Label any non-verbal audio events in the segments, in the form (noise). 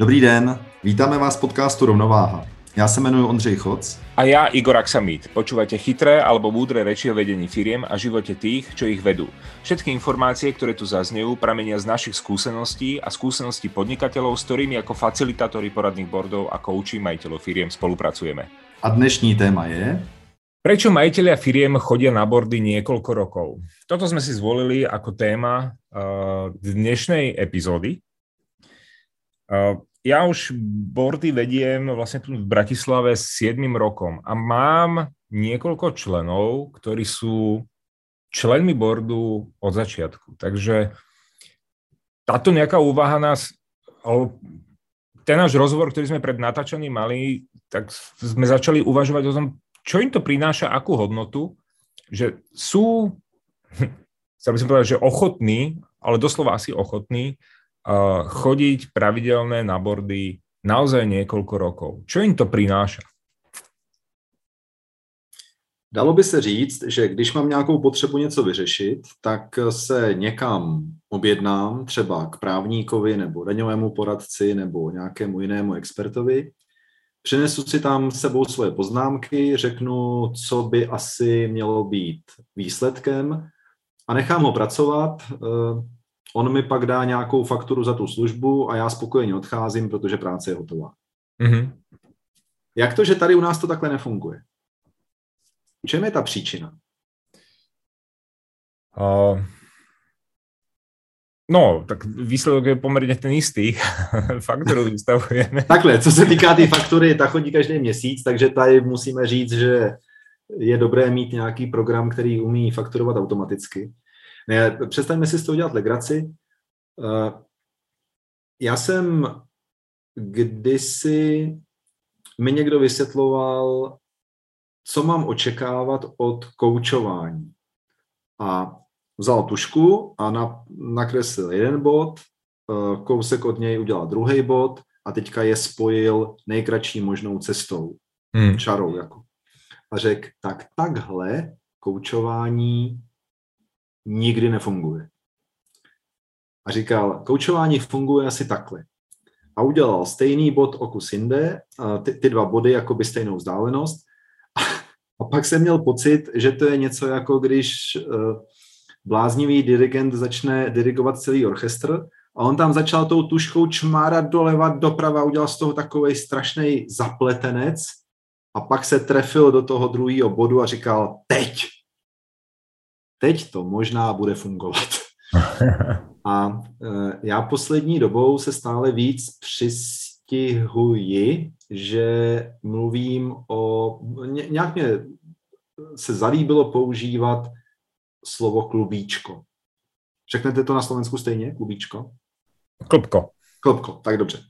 Dobrý den, vítáme vás v podcastu Rovnováha. Já se jmenuji Ondřej Choc. A já Igor Aksamit. Počúvate chytré alebo múdre reči o vedení firiem a živote tých, čo ich vedú. Všetky informácie, ktoré tu zaznejú, pramenia z našich skúseností a skúseností podnikateľov, s ktorými ako facilitátori poradných bordov a kouči majiteľov firiem spolupracujeme. A dnešní téma je... Prečo majiteľia firiem chodia na bordy niekoľko rokov? Toto sme si zvolili ako téma uh, dnešnej epizódy. Uh, ja už bordy vediem vlastne tu v Bratislave s 7 rokom a mám niekoľko členov, ktorí sú členmi bordu od začiatku. Takže táto nejaká úvaha nás, ten náš rozhovor, ktorý sme pred natáčaním mali, tak sme začali uvažovať o tom, čo im to prináša, akú hodnotu, že sú, (laughs) chcel by som povedať, že ochotní, ale doslova asi ochotní, chodiť pravidelné na bordy naozaj niekoľko rokov. Čo im to prináša? Dalo by se říct, že když mám nějakou potřebu něco vyřešit, tak se někam objednám, třeba k právníkovi nebo daňovému poradci nebo nějakému jinému expertovi Přinesu si tam sebou svoje poznámky, řeknu, co by asi mělo být výsledkem a nechám ho pracovat. On mi pak dá nějakou fakturu za tu službu a já spokojeně odcházím, protože práce je hotová. Mm-hmm. Jak to, že tady u nás to takhle nefunguje? V čem je ta příčina? Uh, No, tak výsledok je poměrně ten istý. (laughs) Fakturu vystavujeme. Takhle, co se týká té faktury, ta chodí každý měsíc, takže tady musíme říct, že je dobré mít nějaký program, který umí fakturovat automaticky. Ne, přestaňme si z toho dělat legraci. Eh, já jsem kdysi mi někdo vysvětloval, co mám očekávat od koučování. A vzal tušku a na, nakreslil jeden bod, eh, kousek od něj udělal druhý bod a teďka je spojil nejkratší možnou cestou, hmm. čarou jako. A řekl, tak takhle koučování nikdy nefunguje. A říkal, koučování funguje asi takhle. A udělal stejný bod o kus jinde, ty, ty dva body jako by stejnou vzdálenost. A pak jsem měl pocit, že to je něco jako když uh, bláznivý dirigent začne dirigovat celý orchestr a on tam začal tou tuškou čmárat doleva, doprava, udělal z toho takový strašný zapletenec a pak se trefil do toho druhého bodu a říkal, teď, teď to možná bude fungovat. (laughs) A e, já poslední dobou se stále víc přistihuji, že mluvím o, nějak mě se zalíbilo používat slovo klubíčko. Řeknete to na Slovensku stejně, klubíčko? Klubko. Klubko, tak dobře.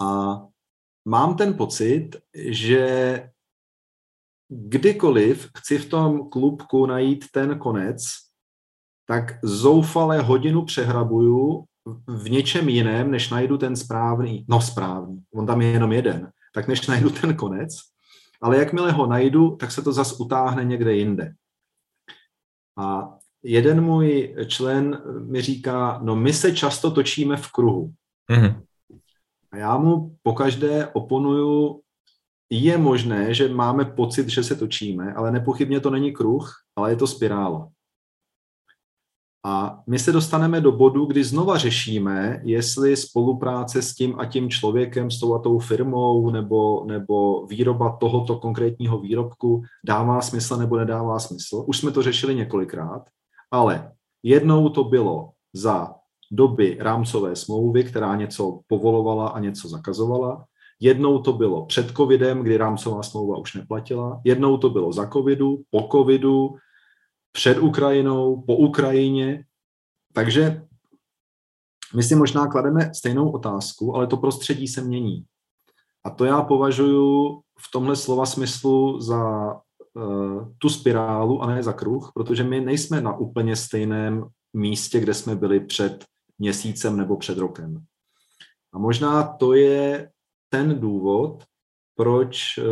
A mám ten pocit, že kdykoliv chci v tom klubku najít ten konec, tak zoufale hodinu přehrabuju v něčem jiném, než najdu ten správný, no správný, on tam je jenom jeden, tak než najdu ten konec, ale jakmile ho najdu, tak se to zas utáhne někde jinde. A jeden můj člen mi říká, no my se často točíme v kruhu. Mm-hmm. A já mu pokaždé oponuju, je možné, že máme pocit, že se točíme, ale nepochybně to není kruh, ale je to spirála. A my se dostaneme do bodu, kdy znova řešíme, jestli spolupráce s tím a tím člověkem, s tou a tou firmou nebo, nebo výroba tohoto konkrétního výrobku dává smysl nebo nedává smysl. Už jsme to řešili několikrát, ale jednou to bylo za doby rámcové smlouvy, která něco povolovala a něco zakazovala. Jednou to bylo před covidem, kdy rámcová smlouva už neplatila. Jednou to bylo za covidu, po covidu, před Ukrajinou, po Ukrajině. Takže my si možná klademe stejnou otázku, ale to prostředí se mění. A to já považuji v tomhle slova smyslu za uh, tu spirálu a ne za kruh, protože my nejsme na úplně stejném místě, kde jsme byli před měsícem nebo před rokem. A možná to je ten důvod, proč uh,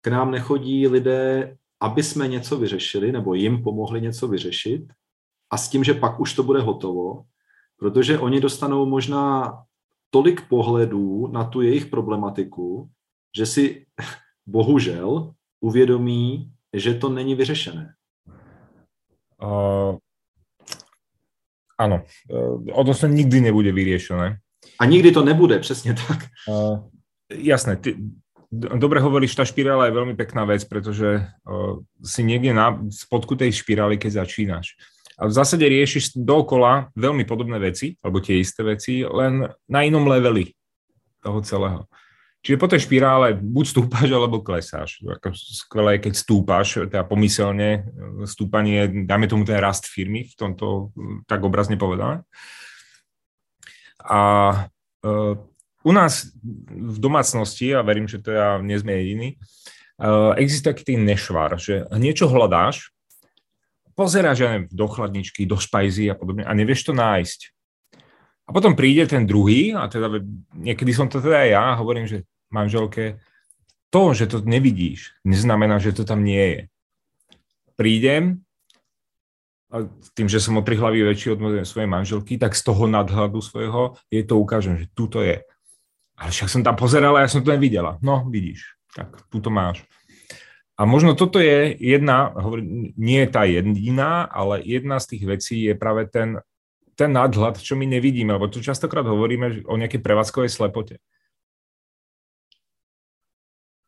k nám nechodí lidé aby jsme něco vyřešili nebo jim pomohli něco vyřešit a s tím, že pak už to bude hotovo, protože oni dostanou možná tolik pohledů na tu jejich problematiku, že si (laughs) bohužel uvědomí, že to není vyřešené. Uh, ano, uh, se nikdy nebude vyřešené. A nikdy to nebude, přesně tak. Uh, jasné, ty, dobre hovoríš, tá špirála je veľmi pekná vec, pretože uh, si niekde na spodku tej špirály, keď začínaš. A v zásade riešiš dookola veľmi podobné veci, alebo tie isté veci, len na inom leveli toho celého. Čiže po tej špirále buď stúpaš, alebo klesáš. Ako skvelé, keď stúpaš, teda pomyselne stúpanie, dáme tomu ten rast firmy, v tomto tak obrazne povedané. A uh, u nás v domácnosti, a verím, že to ja nie sme jediný, uh, existuje taký ten nešvar, že niečo hľadáš, pozeráš ja neviem, do chladničky, do špajzy a podobne a nevieš to nájsť. A potom príde ten druhý, a teda niekedy som to teda ja, hovorím, že manželke, to, že to nevidíš, neznamená, že to tam nie je. Prídem, a tým, že som o tri hlavy väčší od svojej manželky, tak z toho nadhľadu svojho jej to ukážem, že tu to je. Ale však som tam pozerala, ja som to nevidela. No, vidíš, tak tu to máš. A možno toto je jedna, nie je tá jediná, ale jedna z tých vecí je práve ten, ten nadhľad, čo my nevidíme, lebo tu častokrát hovoríme o nejakej prevádzkovej slepote.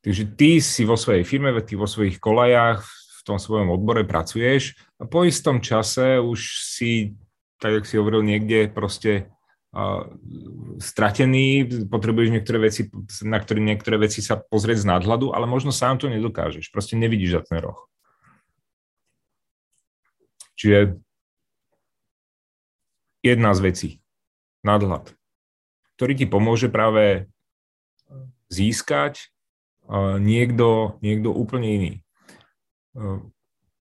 Takže ty si vo svojej firme, ty vo svojich kolajách, v tom svojom odbore pracuješ a po istom čase už si, tak jak si hovoril, niekde proste stratený, potrebuješ niektoré veci, na ktoré niektoré veci sa pozrieť z nadhľadu, ale možno sám to nedokážeš, proste nevidíš za ten roh. Čiže jedna z vecí, nadhľad, ktorý ti pomôže práve získať niekto, niekto úplne iný.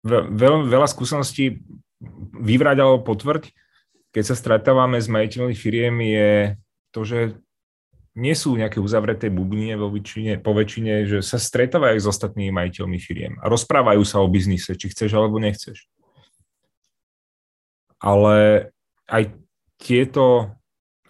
Veľa, veľa skúseností vyvrať alebo potvrď, keď sa stretávame s majiteľmi firiem, je to, že nie sú nejaké uzavreté bubline vo väčšine, po väčšine, že sa stretávajú s ostatnými majiteľmi firiem a rozprávajú sa o biznise, či chceš alebo nechceš. Ale aj tieto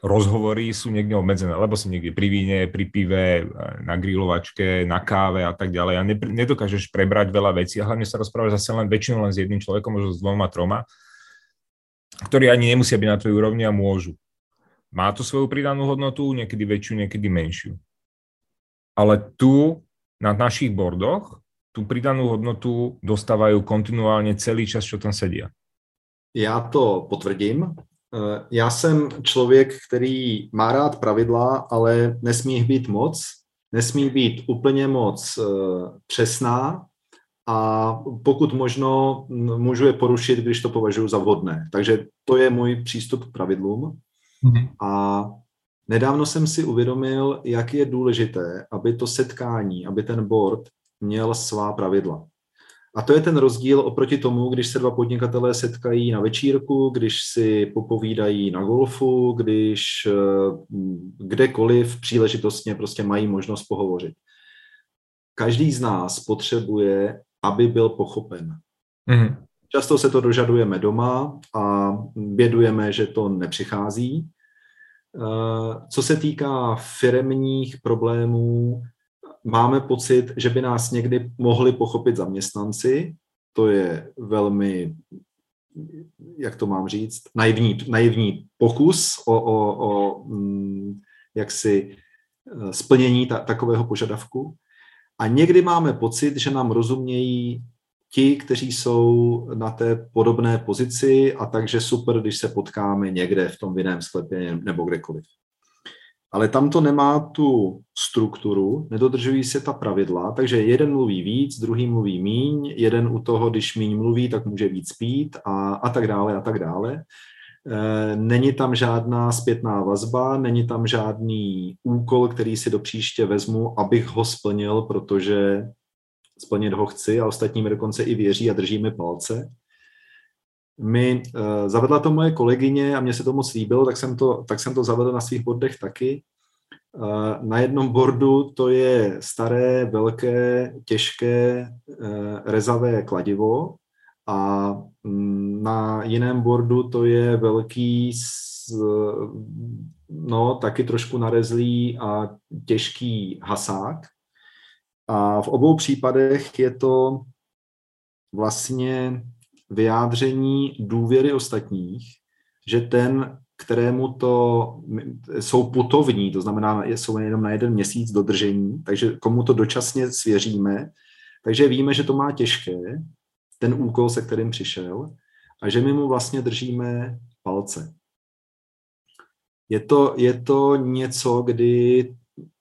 rozhovory sú niekde obmedzené, lebo si niekde pri víne, pri pive, na grilovačke, na káve a tak ďalej a nedokážeš prebrať veľa vecí a hlavne sa rozprávaš zase len väčšinou len s jedným človekom, možno s dvoma, troma ktorí ani nemusia byť na tvojej úrovni a môžu. Má to svoju pridanú hodnotu, niekedy väčšiu, niekedy menšiu. Ale tu na našich bordoch tú pridanú hodnotu dostávajú kontinuálně celý čas, čo tam sedia. Já to potvrdím. Eh, já jsem člověk, který má rád pravidla, ale nesmí jich být moc. Nesmí být úplně moc eh, přesná, a pokud možno můžu je porušit, když to považuji za vhodné. Takže to je můj přístup k pravidlům. Mm-hmm. A nedávno jsem si uvědomil, jak je důležité, aby to setkání, aby ten board měl svá pravidla. A to je ten rozdíl oproti tomu, když se dva podnikatelé setkají na večírku, když si popovídají na golfu, když eh, kdekoliv příležitostně prostě mají možnost pohovořit. Každý z nás potřebuje aby byl pochopen. Mm-hmm. Často se to dožadujeme doma a bědujeme, že to nepřichází. Eh, co se týká firemních problémů, máme pocit, že by nás někdy mohli pochopit zaměstnanci. To je velmi, jak to mám říct, naivní, naivní pokus o, o, o mm, jaksi eh, splnění ta, takového požadavku. A někdy máme pocit, že nám rozumějí ti, kteří jsou na té podobné pozici a takže super, když se potkáme někde v tom vinném sklepě nebo kdekoliv. Ale tam to nemá tu strukturu, nedodržují se ta pravidla, takže jeden mluví víc, druhý mluví míň, jeden u toho, když míň mluví, tak může víc pít a, a tak dále a tak dále. Eh, není tam žádná zpětná vazba, není tam žádný úkol, který si do příště vezmu, abych ho splnil, protože splnit ho chci a ostatní mi dokonce i věří a drží mi palce. My uh, zavedla to moje kolegyně a mně se to moc líbilo, tak jsem to, tak jsem to zavedl na svých bordech taky. Uh, na jednom bordu to je staré, velké, těžké, uh, rezavé kladivo A mm, na jiném boardu to je velký, no taky trošku narezlý a těžký hasák. A v obou případech je to vlastně vyjádření důvěry ostatních, že ten, kterému to jsou putovní, to znamená, jsou jenom na jeden měsíc dodržení, takže komu to dočasně svěříme, takže víme, že to má těžké, ten úkol, se kterým přišel, a že my mu vlastně držíme palce. Je to, je to něco, kdy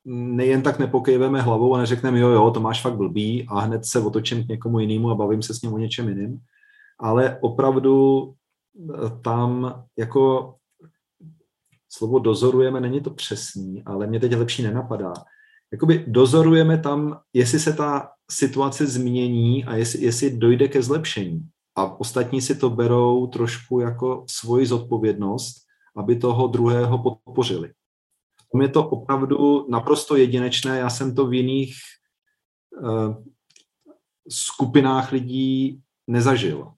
nejen tak nepokejveme hlavou a neřekneme, jo, jo, to máš fakt blbý a hned se otočím k někomu jinému a bavím se s ním o něčem jiným, ale opravdu eh, tam jako slovo dozorujeme, není to přesný, ale mě teď lepší nenapadá. Jakoby dozorujeme tam, jestli se ta situace změní a jestli, jestli dojde ke zlepšení. A ostatní si to berou trošku jako svoji zodpovědnost, aby toho druhého podpořili. Tam je to opravdu naprosto jedinečné. Já jsem to v jiných uh, skupinách lidí nezažil.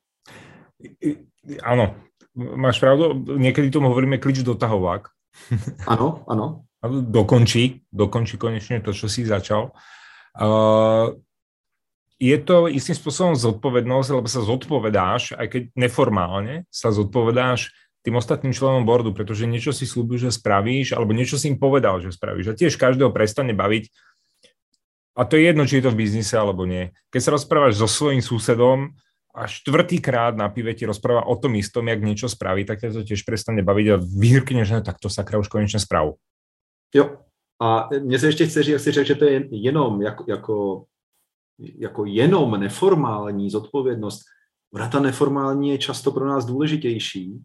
Áno, máš pravdu. Niekedy tomu hovoríme klič dotahovák. Áno, áno. Dokončí, dokončí konečne to, čo si začal. Uh, je to istým spôsobom zodpovednosť, lebo sa zodpovedáš, aj keď neformálne sa zodpovedáš tým ostatným členom boardu, pretože niečo si slúbil, že spravíš, alebo niečo si im povedal, že spravíš. A tiež každého prestane baviť. A to je jedno, či je to v biznise alebo nie. Keď sa rozprávaš so svojím susedom a štvrtýkrát na pive ti rozpráva o tom istom, jak niečo spraví, tak ťa to tiež prestane baviť a vyhrkne, že no, tak to sakra už konečne správu. Jo. A mně se ještě chce říct, jak jsi řekl, že to je jenom jako, jako, jako jenom neformální zodpovědnost. Ona ta neformální je často pro nás důležitější,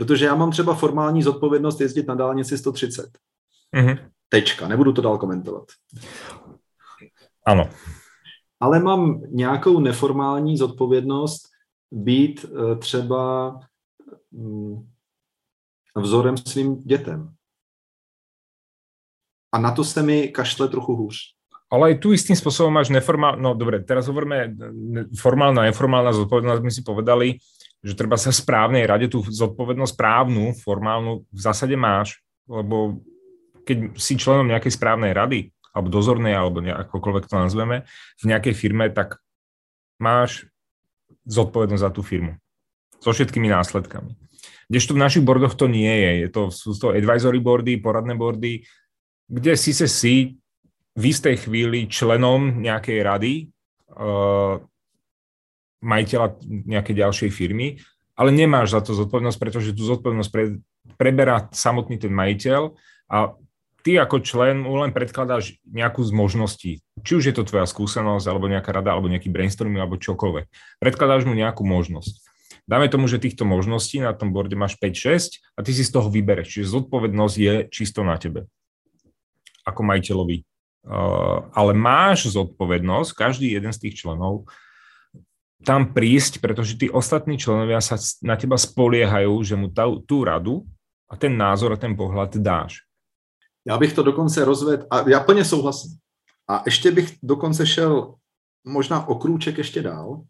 Protože já mám třeba formální zodpovědnost jezdit na dálnici 130. Mm-hmm. Tečka, nebudu to dál komentovat. Ano. Ale mám nějakou neformální zodpovědnost být eh, třeba mm, vzorem svým dětem. A na to se mi kašle trochu hůř. Ale aj tu istým spôsobom máš neformálne, no dobre, teraz hovoríme formálna, neformálna zodpovednosť, my si povedali, že treba sa v správnej rade tú zodpovednosť právnu, formálnu v zásade máš, lebo keď si členom nejakej správnej rady, alebo dozornej, alebo akokoľvek to nazveme, v nejakej firme, tak máš zodpovednosť za tú firmu. So všetkými následkami. Kdežto v našich bordoch to nie je. je to, sú to advisory boardy, poradné boardy, kde si se si v istej chvíli členom nejakej rady, uh, majiteľa nejakej ďalšej firmy, ale nemáš za to zodpovednosť, pretože tú zodpovednosť pre, preberá samotný ten majiteľ a ty ako člen mu len predkladáš nejakú z možností. Či už je to tvoja skúsenosť, alebo nejaká rada, alebo nejaký brainstorming, alebo čokoľvek. Predkladáš mu nejakú možnosť. Dáme tomu, že týchto možností na tom borde máš 5-6 a ty si z toho vybereš. Čiže zodpovednosť je čisto na tebe. Ako majiteľovi. Uh, ale máš zodpovednosť, každý jeden z tých členov, tam prísť, pretože tí ostatní členovia sa na teba spoliehajú, že mu tú radu a ten názor a ten pohľad dáš. Já bych to dokonce rozvedl, a já plně souhlasím. A ještě bych dokonce šel možná o krůček ještě dál.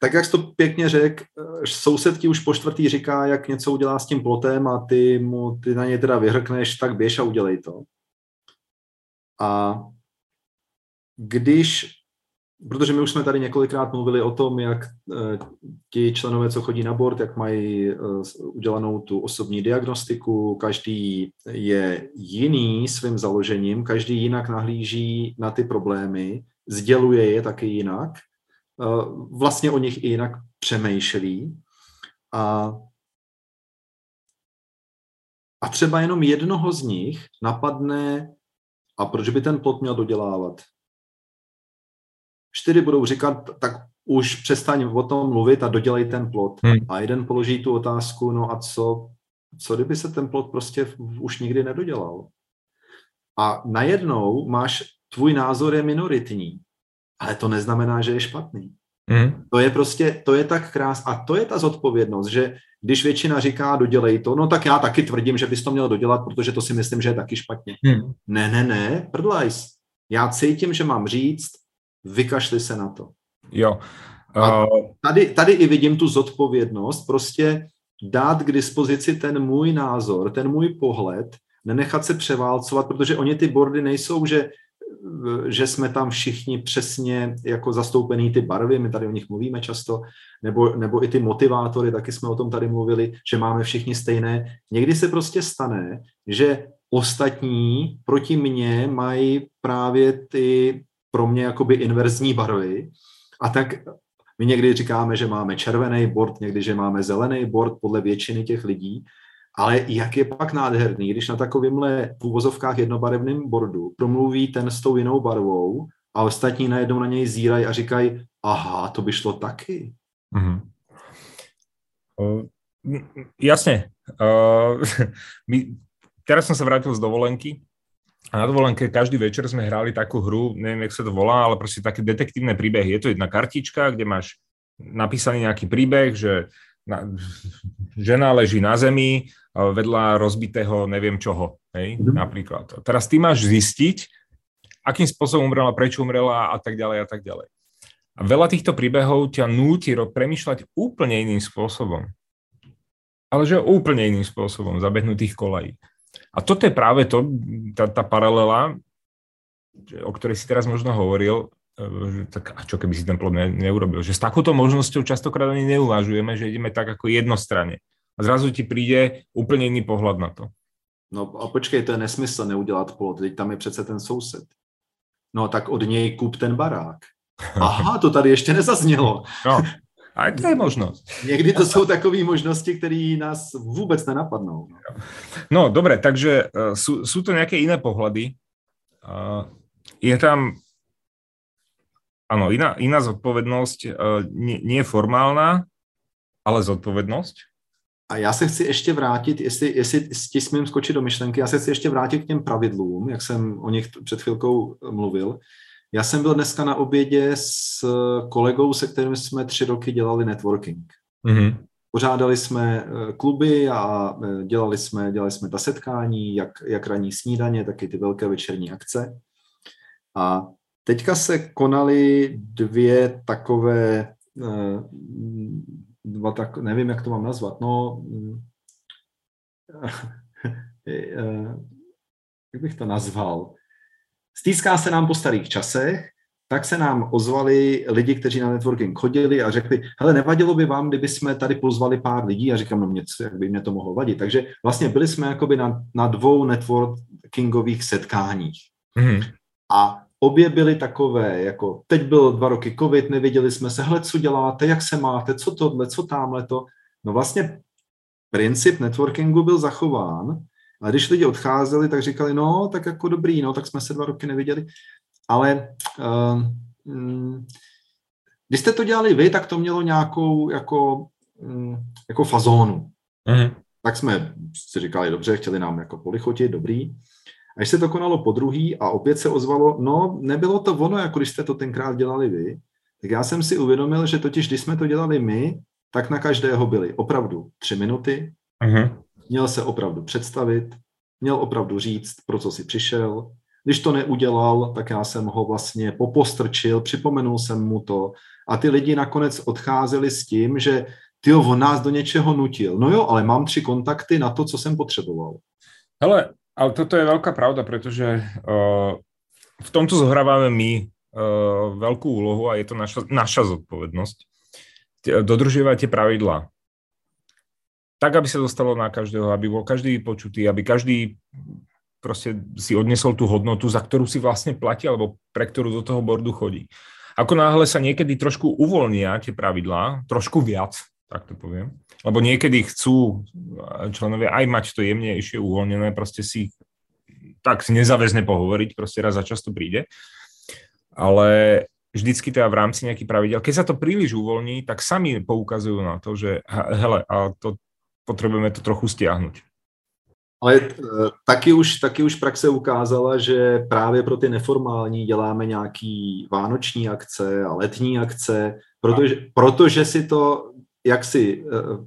Tak jak jsi to pěkně řekl, sousedky už po čtvrtý říká, jak něco udělá s tím plotem a ty, mu, ty na něj teda vyhrkneš, tak běž a udělej to. A když protože my už jsme tady několikrát mluvili o tom, jak eh, ti členové, co chodí na board, jak mají eh, udělanou tu osobní diagnostiku, každý je jiný svým založením, každý jinak nahlíží na ty problémy, sděluje je taky jinak, eh, vlastně o nich i jinak přemýšlí a a třeba jenom jednoho z nich napadne, a proč by ten plot měl dodělávat? Čtyři budou říkat, tak už přestaň o tom mluvit a dodělej ten plot. Hmm. A jeden položí tu otázku, no a co, co kdyby se ten plot prostě už nikdy nedodělal? A najednou máš, tvůj názor je minoritní, ale to neznamená, že je špatný. Hmm. To je prostě, to je tak krás a to je ta zodpovědnost, že když většina říká dodělej to, no tak já taky tvrdím, že bys to měl dodělat, protože to si myslím, že je taky špatně. Hmm. Ne, ne, ne, prdlajs. Já cítím, že mám říct, vykašli se na to. Jo. A tady, tady i vidím tu zodpovědnost, prostě dát k dispozici ten můj názor, ten můj pohled, nenechat se převálcovat, protože oni ty bordy nejsou, že, že jsme tam všichni přesně jako zastoupený ty barvy, my tady o nich mluvíme často, nebo, nebo i ty motivátory, taky jsme o tom tady mluvili, že máme všichni stejné. Někdy se prostě stane, že ostatní proti mně mají právě ty pro mě jakoby inverzní barvy a tak my někdy říkáme, že máme červený board, někdy, že máme zelený board podle většiny těch lidí, ale jak je pak nádherný, když na takovýmhle v úvozovkách jednobarevným bordu promluví ten s tou jinou barvou a ostatní najednou na něj zírají a říkají, aha, to by šlo taky. Mm-hmm. Uh, jasne. Uh, (laughs) my, teraz som sa vrátil z dovolenky a na dovolenke každý večer sme hrali takú hru, neviem, jak sa to volá, ale proste také detektívne príbehy. Je to jedna kartička, kde máš napísaný nejaký príbeh, že na, žena leží na zemi vedľa rozbitého neviem čoho, hej, mm. napríklad. A teraz ty máš zistiť, akým spôsobom umrela, prečo umrela a tak ďalej a tak ďalej. A veľa týchto príbehov ťa núti premyšľať úplne iným spôsobom. Ale že úplne iným spôsobom, zabehnutých kolají. A toto je práve to, tá, tá paralela, o ktorej si teraz možno hovoril, že tak a čo keby si ten plod ne, neurobil. Že s takouto možnosťou častokrát ani neuvažujeme, že ideme tak ako jednostranne. A zrazu ti príde úplně jiný pohled na to. No a počkej, to je nesmysl neudělat plot, teď tam je přece ten soused. No tak od něj kup ten barák. (laughs) Aha, to tady ještě nezaznělo. No, a to je možnost. Někdy to jsou takové možnosti, které nás vůbec nenapadnou. No, dobré, takže sú, sú to nějaké jiné pohledy. Uh, je tam Áno, iná, iná zodpovednosť, uh, nie, nie formálna, ale zodpovednosť. A já se chci ještě vrátit, jestli, jestli ti smím skočit do myšlenky, já se chci ještě vrátit k těm pravidlům, jak jsem o nich před chvilkou mluvil. Já jsem byl dneska na obědě s kolegou, se kterým jsme tři roky dělali networking. Mm-hmm. Pořádali jsme eh, kluby a eh, dělali jsme, dělali jsme ta setkání, jak, jak ranní snídaně, taky ty velké večerní akce. A Teďka se konaly dvě takové, eh, dva tak, nevím, jak to mám nazvat, no, (laughs) eh, jak bych to nazval, stýská se nám po starých časech, tak se nám ozvali lidi, kteří na networking chodili a řekli, hele, nevadilo by vám, kdyby jsme tady pozvali pár lidí a říkám, no něco, jak by mě to mohlo vadit. Takže vlastně byli jsme jakoby na, na dvou networkingových setkáních. Mm. A obě byly takové, jako teď byl dva roky covid, nevěděli jsme se, hle, co děláte, jak se máte, co tohle, co tamhle to. No vlastně princip networkingu byl zachován, a když lidi odcházeli, tak říkali, no, tak jako dobrý, no, tak jsme se dva roky neviděli. Ale uh, mm, když jste to dělali vy, tak to mělo nějakou jako, um, jako fazónu. Mm. Tak jsme si říkali, dobře, chtěli nám jako polichotit, dobrý. Až se to konalo po druhý a opět se ozvalo, no nebylo to ono, jako když jste to tenkrát dělali vy, tak já jsem si uvědomil, že totiž, když jsme to dělali my, tak na každého byly opravdu tři minuty, uh-huh. Měl se opravdu představit, měl opravdu říct, pro co si přišel. Když to neudělal, tak já jsem ho vlastně popostrčil, připomenul jsem mu to a ty lidi nakonec odcházeli s tím, že ty on nás do něčeho nutil. No jo, ale mám tři kontakty na to, co jsem potřeboval. Hele, ale toto je veľká pravda, pretože uh, v tomto zohrávame my uh, veľkú úlohu a je to naša, naša zodpovednosť. Dodržiavať tie pravidlá. Tak, aby sa dostalo na každého, aby bol každý počutý, aby každý proste si odnesol tú hodnotu, za ktorú si vlastne platí, alebo pre ktorú do toho bordu chodí. Ako náhle sa niekedy trošku uvoľnia tie pravidlá, trošku viac, tak to poviem, lebo niekedy chcú členovia aj mať to jemnejšie uvoľnené, proste si tak si nezáväzne pohovoriť, proste raz za často príde. Ale vždycky teda v rámci nejakých pravidel, keď sa to príliš uvoľní, tak sami poukazujú na to, že hele, a to potrebujeme to trochu stiahnuť. Ale e, taky už, taky už praxe ukázala, že právě pro ty neformální děláme nějaký vánoční akce a letní akce, protože, protože si to jak si, eh,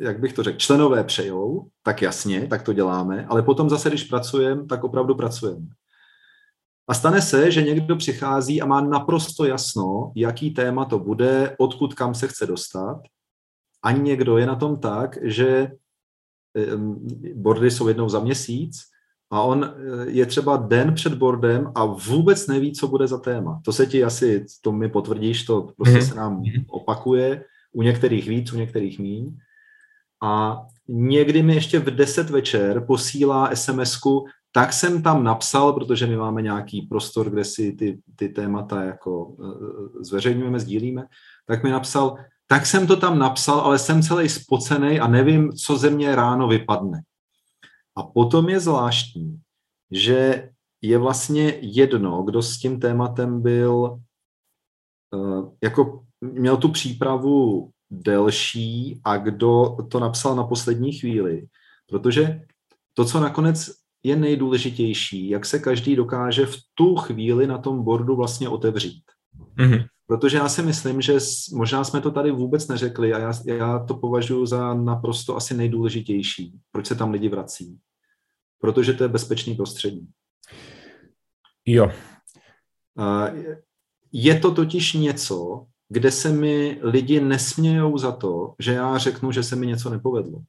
jak bych to řekl, členové přejou, tak jasně, tak to děláme, ale potom zase, když pracujeme, tak opravdu pracujeme. A stane se, že někdo přichází a má naprosto jasno, jaký téma to bude, odkud kam se chce dostat. A někdo je na tom tak, že bordy jsou jednou za měsíc a on eh, je třeba den před bordem a vůbec neví, co bude za téma. To se ti asi, to mi potvrdíš, to prostě mhm. se nám mhm. opakuje, u některých víc, u některých míň. A někdy mi ještě v 10 večer posílá SMSku, tak jsem tam napsal, protože my máme nějaký prostor, kde si ty, ty témata jako eh, zveřejňujeme, sdílíme, tak mi napsal, tak jsem to tam napsal, ale jsem celý spocený a nevím, co ze mě ráno vypadne. A potom je zvláštní, že je vlastně jedno, kdo s tím tématem byl, eh, jako měl tu přípravu delší a kdo to napsal na poslední chvíli. Protože to, co nakonec je nejdůležitější, jak se každý dokáže v tu chvíli na tom bordu vlastně otevřít. Mm-hmm. Protože já si myslím, že možná jsme to tady vůbec neřekli a já, já to považuji za naprosto asi nejdůležitější. Proč se tam lidi vrací? Protože to je bezpečný prostředí. Jo. Je to totiž něco, kde se mi lidi nesmějou za to, že já řeknu, že se mi něco nepovedlo.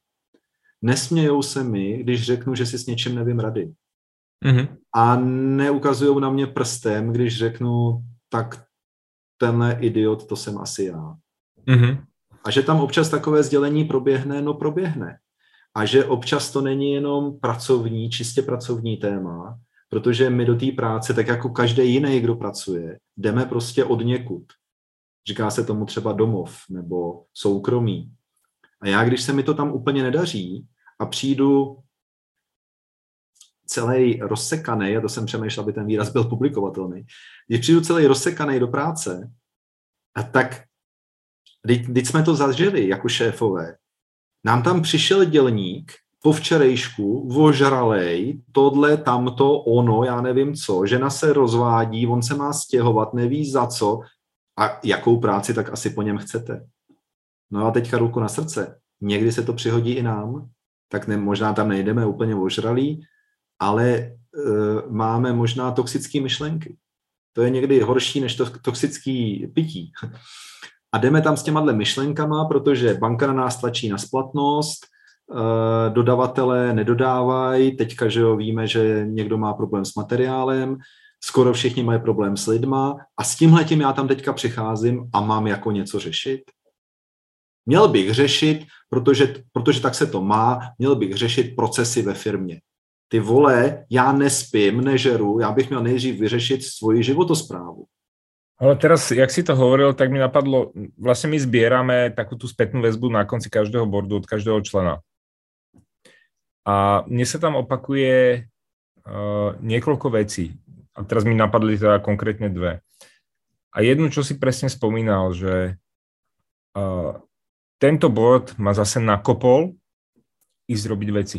Nesmějou se mi, když řeknu, že si s něčím nevím rady. Mm-hmm. A neukazují na mě prstem, když řeknu, tak tenhle idiot, to jsem asi já. Mm-hmm. A že tam občas takové sdělení proběhne, no proběhne. A že občas to není jenom pracovní, čistě pracovní téma, protože my do té práce, tak jako každý jiný, kdo pracuje, jdeme prostě od někud. Říká se tomu třeba domov nebo soukromí. A já, když se mi to tam úplně nedaří a přijdu celý rozsekaný, a to jsem přemýšlel, aby ten výraz byl publikovatelný, když přijdu celý rozsekaný do práce, a tak když jsme to zažili jako šéfové, nám tam přišel dělník po včerejšku, vožralej, tohle, tamto, ono, já nevím co, žena se rozvádí, on se má stěhovat, neví za co a jakou práci tak asi po něm chcete. No a teďka ruku na srdce. Někdy se to přihodí i nám, tak ne, možná tam nejdeme úplně ožralí, ale e, máme možná toxické myšlenky. To je někdy horší než to toxický pití. A jdeme tam s těma myšlenkama, protože banka na nás tlačí na splatnost, e, dodavatelé nedodávají, teďka, že jo, víme, že někdo má problém s materiálem, skoro všichni mají problém s lidma a s tímhletím já tam teďka přicházím a mám jako něco řešit. Měl bych řešit, protože, protože tak se to má, měl bych řešit procesy ve firmě ty vole, já nespím, nežeru, já bych měl nejdřív vyřešit svoji životosprávu. Ale teraz, jak si to hovoril, tak mi napadlo, vlastne my zbierame takú tú spätnú väzbu na konci každého bordu od každého člena. A mne sa tam opakuje uh, niekoľko vecí. A teraz mi napadli teda konkrétne dve. A jednu, čo si presne spomínal, že uh, tento board ma zase nakopol ísť robiť veci.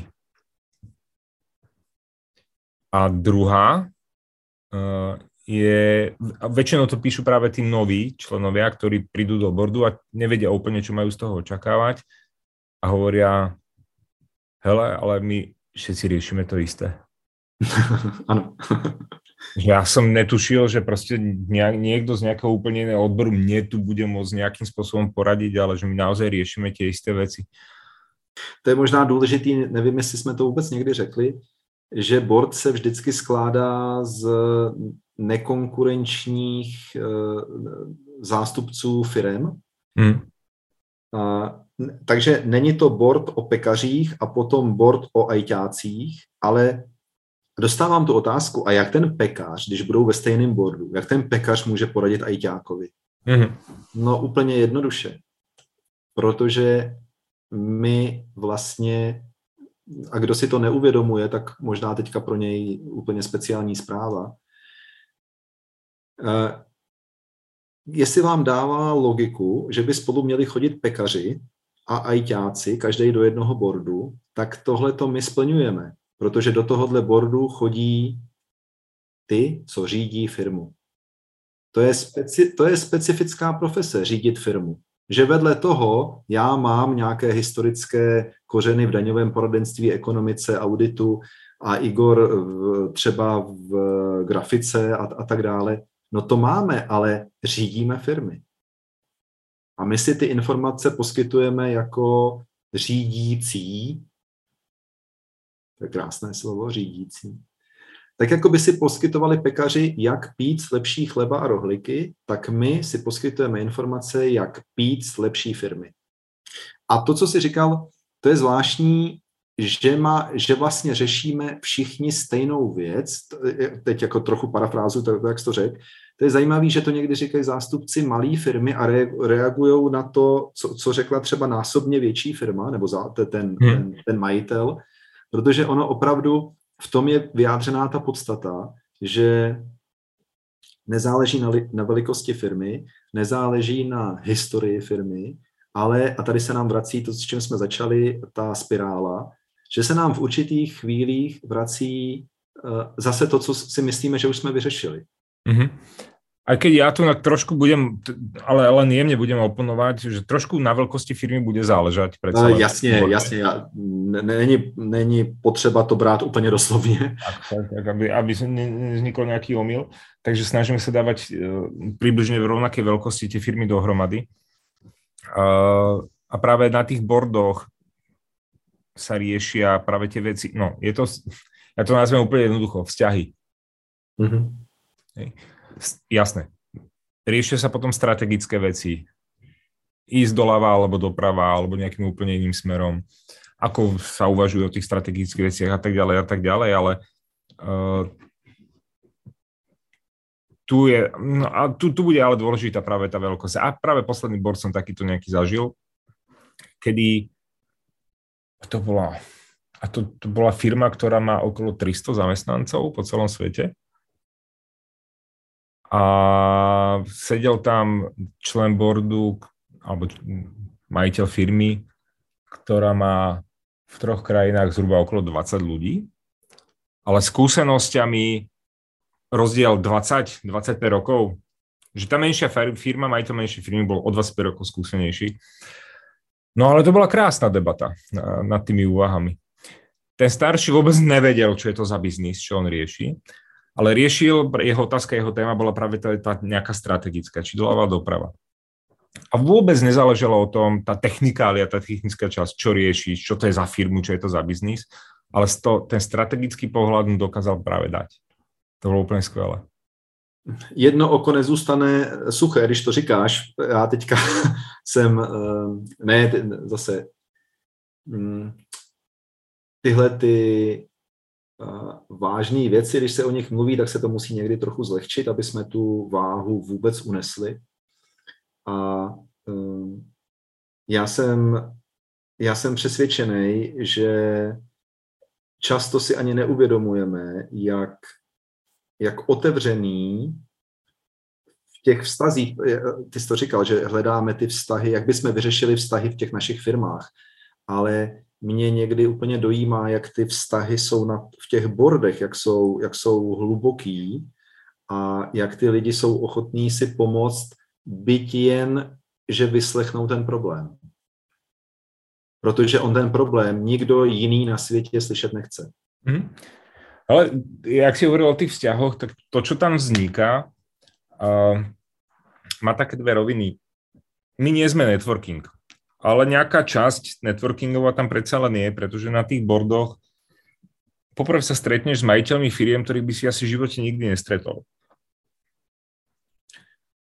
A druhá uh, je, a väčšinou to píšu práve tí noví členovia, ktorí prídu do bordu a nevedia úplne, čo majú z toho očakávať a hovoria, hele, ale my všetci riešime to isté. (laughs) Áno. ja som netušil, že proste nejak, niekto z nejakého úplne iného odboru mne tu bude môcť nejakým spôsobom poradiť, ale že my naozaj riešime tie isté veci. To je možná důležitý, nevím, jestli jsme to vůbec někdy řekli, že board se vždycky skládá z nekonkurenčních eh, zástupců firem. Hmm. A, takže není to board o pekařích a potom board o ajťácích, ale dostávám tu otázku, a jak ten pekař, když budou ve stejném boardu, jak ten pekař může poradit ajťákovi? Hmm. No úplně jednoduše, protože my vlastně a kdo si to neuvědomuje, tak možná teďka pro něj úplně speciální zpráva. Eh, jestli vám dává logiku, že by spolu měli chodit pekaři a ajťáci, každý do jednoho bordu, tak tohle to my splňujeme, protože do tohohle bordu chodí ty, co řídí firmu. To je, speci, to je specifická profese, řídit firmu. Že vedle toho já mám nějaké historické kořeny v daňovém poradenství, ekonomice, auditu a Igor v, třeba v grafice a, a tak dále. No to máme, ale řídíme firmy. A my si ty informace poskytujeme jako řídící, to je krásné slovo, řídící, tak jako by si poskytovali pekaři, jak pít lepší chleba a rohlíky, tak my si poskytujeme informace, jak pít lepší firmy. A to, co si říkal, to je zvláštní, že, má, že vlastně řešíme všichni stejnou věc, teď jako trochu parafrázu, tak, jak jsi to řekl, to je zajímavé, že to někdy říkají zástupci malé firmy a reagují na to, co, co řekla třeba násobně větší firma, nebo za, ten, ten, hmm. ten majitel, protože ono opravdu v tom je vyjádřená ta podstata, že nezáleží na, li, na velikosti firmy, nezáleží na historii firmy, ale, a tady se nám vrací to, s čím jsme začali, ta spirála, že se nám v určitých chvílích vrací uh, zase to, co si myslíme, že už jsme vyřešili. Mm-hmm. Aj keď ja tu na trošku budem, ale len jemne budem oponovať, že trošku na veľkosti firmy bude záležať. No, jasně, jasně. Ja, není, není potřeba to brát úplně doslovně. Tak, tak, tak aby, aby nevznikol nejaký omyl. Takže snažíme sa dávať uh, približne v rovnaké veľkosti tie firmy dohromady. A práve na tých bordoch sa riešia práve tie veci, no je to, ja to nazvem úplne jednoducho, vzťahy. Mm-hmm. Hej jasné, riešia sa potom strategické veci, ísť doľava alebo doprava alebo nejakým úplne iným smerom, ako sa uvažujú o tých strategických veciach a tak ďalej a tak ďalej, ale uh, tu je, no a tu, tu bude ale dôležitá práve tá veľkosť. A práve posledný board som takýto nejaký zažil, kedy to bola, a to, to bola firma, ktorá má okolo 300 zamestnancov po celom svete a sedel tam člen boardu alebo majiteľ firmy, ktorá má v troch krajinách zhruba okolo 20 ľudí, ale skúsenosťami rozdiel 20-25 rokov, že tá menšia firma, majiteľ menšej firmy bol o 25 rokov skúsenejší. No ale to bola krásna debata nad tými úvahami. Ten starší vôbec nevedel, čo je to za biznis, čo on rieši ale riešil, jeho otázka, jeho téma bola práve tá, tá nejaká strategická, či doľava, doprava. A vôbec nezáležalo o tom, tá technikália, tá technická časť, čo rieši, čo to je za firmu, čo je to za biznis, ale to, ten strategický pohľad mu dokázal práve dať. To bylo úplně skvělé. Jedno oko nezůstane suché, když to říkáš. Já teďka (laughs) jsem, eh, ne, zase mm, tyhle ty vážné věci, když se o nich mluví, tak se to musí někdy trochu zlehčit, aby jsme tu váhu vůbec unesli. A um, já jsem, já jsem přesvědčený, že často si ani neuvědomujeme, jak, jak otevřený v těch vztazích, ty jsi to říkal, že hledáme ty vztahy, jak bychom vyřešili vztahy v těch našich firmách, ale mě někdy úplně dojímá, jak ty vztahy jsou na, v těch bordech, jak jsou, jak jsou hluboký a jak ty lidi jsou ochotní si pomoct, byť jen, že vyslechnou ten problém. Protože on ten problém nikdo jiný na světě slyšet nechce. Hmm. Ale jak si hovoril o těch vzťahoch, tak to, čo tam vzniká, uh, má také dve roviny. My nie sme networking ale nejaká časť networkingová tam predsa len je, pretože na tých bordoch poprvé sa stretneš s majiteľmi firiem, ktorých by si asi v živote nikdy nestretol.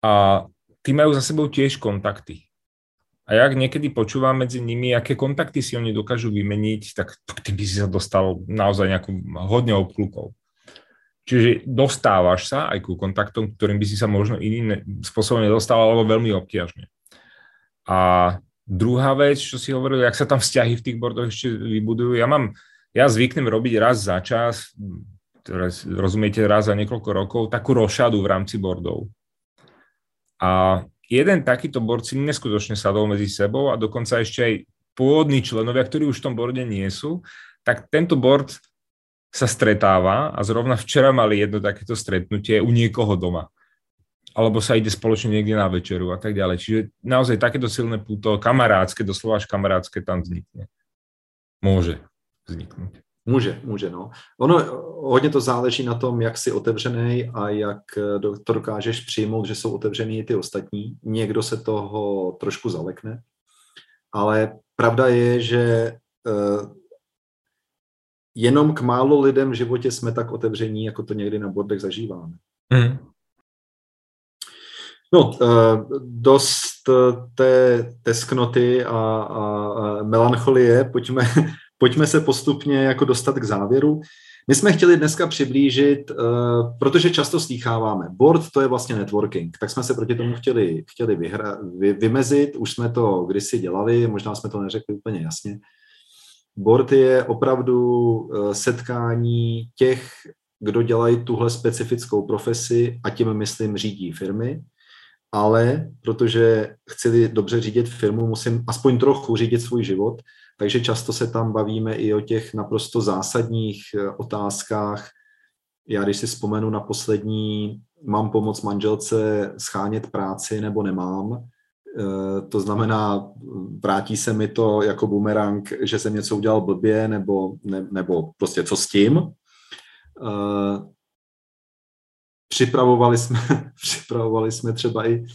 A tí majú za sebou tiež kontakty. A jak niekedy počúvam medzi nimi, aké kontakty si oni dokážu vymeniť, tak ty by si sa dostal naozaj nejakú hodne obklukov. Čiže dostávaš sa aj ku kontaktom, ktorým by si sa možno iným spôsobom nedostal, alebo veľmi obťažne. A Druhá vec, čo si hovoril, jak sa tam vzťahy v tých bordoch ešte vybudujú. Ja mám, ja zvyknem robiť raz za čas, rozumiete, raz za niekoľko rokov, takú rošadu v rámci bordov. A jeden takýto bord si neskutočne sadol medzi sebou a dokonca ešte aj pôvodní členovia, ktorí už v tom borde nie sú, tak tento bord sa stretáva a zrovna včera mali jedno takéto stretnutie u niekoho doma. Alebo sa ide spoločne niekde na večeru a tak ďalej. Čiže naozaj takéto silné púto, kamarádske, doslova až kamarádske tam vznikne. Môže vzniknúť. Může, může, no. Ono hodně to záleží na tom, jak jsi otevřený a jak to dokážeš přijmout, že jsou otevřený i ty ostatní. Někdo se toho trošku zalekne, ale pravda je, že uh, jenom k málo lidem v životě jsme tak otevření, jako to někdy na bordech zažíváme. Mm. No, uh, dost té tesknoty a, a, melancholie, pojďme, (laughs) pojďme se postupně jako dostat k závěru. My jsme chtěli dneska přiblížit, uh, protože často slýcháváme, board to je vlastně networking, tak jsme se proti tomu chtěli, chtěli vyhra, vy, vymezit, už jsme to kdysi dělali, možná jsme to neřekli úplně jasně. Board je opravdu setkání těch, kdo dělají tuhle specifickou profesi a tím myslím řídí firmy, ale protože chci dobře řídit firmu, musím aspoň trochu řídit svůj život, takže často se tam bavíme i o těch naprosto zásadních eh, otázkách. Já když si vzpomenu na poslední, mám pomoc manželce schánět práci nebo nemám, eh, to znamená, vrátí se mi to jako bumerang, že jsem něco udělal blbě, nebo, ne, nebo prostě co s tím. Eh, připravovali jsme, (laughs) připravovali jsme třeba i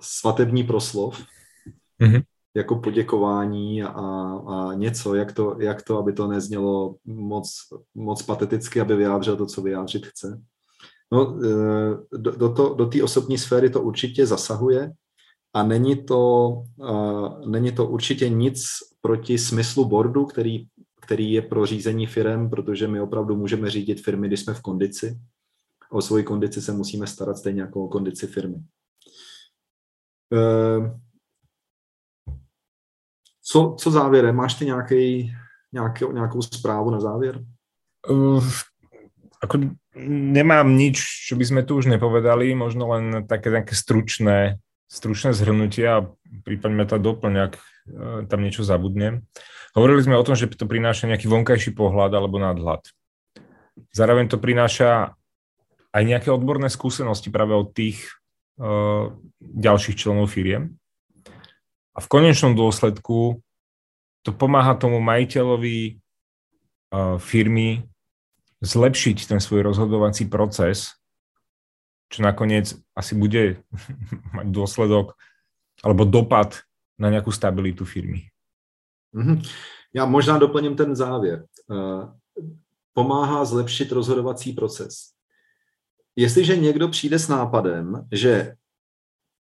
svatební proslov. Mm-hmm jako poděkování a, a něco, jak to, jak to, aby to neznělo moc, moc pateticky, aby vyjádřil to, co vyjádřit chce. No, e, do, do, to, do té osobní sféry to určitě zasahuje a není to, uh, není to určitě nic proti smyslu boardu, který, který je pro řízení firm, protože my opravdu můžeme řídit firmy, když jsme v kondici. O svoji kondici se musíme starat stejně jako o kondici firmy. Uh, co, co závěrem? Máš ty nějaký, nějaký, nějakou zprávu na závěr? Uh, ako nemám nič, čo by sme tu už nepovedali, možno len také nejaké stručné, stručné zhrnutie a prípadne to doplň, ak uh, tam niečo zabudnem. Hovorili sme o tom, že to prináša nejaký vonkajší pohľad alebo nadhľad. Zároveň to prináša aj nejaké odborné skúsenosti práve od tých uh, ďalších členov firiem. A v konečnom dôsledku to pomáha tomu majiteľovi uh, firmy zlepšiť ten svoj rozhodovací proces, čo nakoniec asi bude (laughs) mať dôsledok alebo dopad na nějakou stabilitu firmy. Mm-hmm. Já možná doplním ten závěr. Uh, pomáhá zlepšit rozhodovací proces. Jestliže někdo přijde s nápadem, že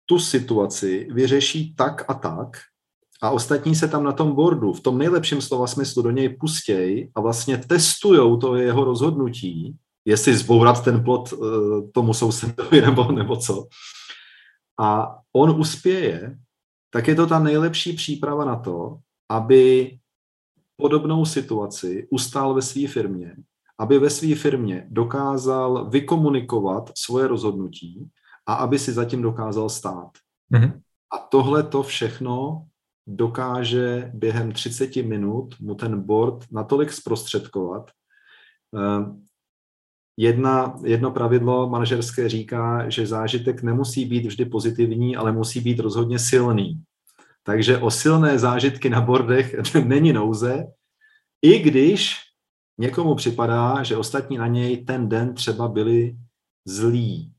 tu situaci vyřeší tak a tak a ostatní se tam na tom boardu v tom nejlepším slova smyslu do něj pustěj a vlastně testujou to jeho rozhodnutí, jestli zbourat ten plot uh, tomu sousedovi nebo, nebo co. A on uspěje, tak je to ta nejlepší příprava na to, aby podobnou situaci ustál ve své firmě, aby ve své firmě dokázal vykomunikovat svoje rozhodnutí a aby si zatím dokázal stát. Mm-hmm. A tohle to všechno dokáže během 30 minut mu ten board natolik zprostředkovat. Ehm, jedna, jedno pravidlo manažerské říká, že zážitek nemusí být vždy pozitivní, ale musí být rozhodně silný. Takže o silné zážitky na bordech (laughs) není nouze, i když někomu připadá, že ostatní na něj ten den třeba byli zlí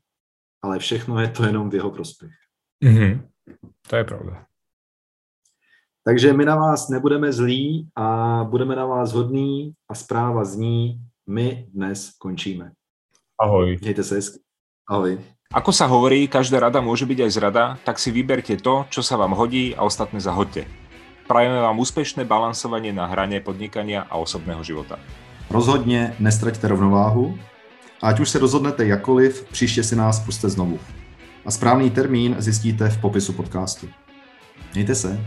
ale všechno je to jenom v jeho prospěch. Mm-hmm. To je pravda. Takže my na vás nebudeme zlí a budeme na vás hodní a zpráva zní, my dnes končíme. Ahoj. Mějte se hezky. Ahoj. Ako sa hovorí, každá rada môže byť aj zrada, tak si vyberte to, čo sa vám hodí a ostatné zahoďte. Prajeme vám úspešné balansovanie na hrane podnikania a osobného života. Rozhodně nestraťte rovnováhu a ať už se rozhodnete jakoliv, příště si nás puste znovu. A správný termín zjistíte v popisu podcastu. Mějte se.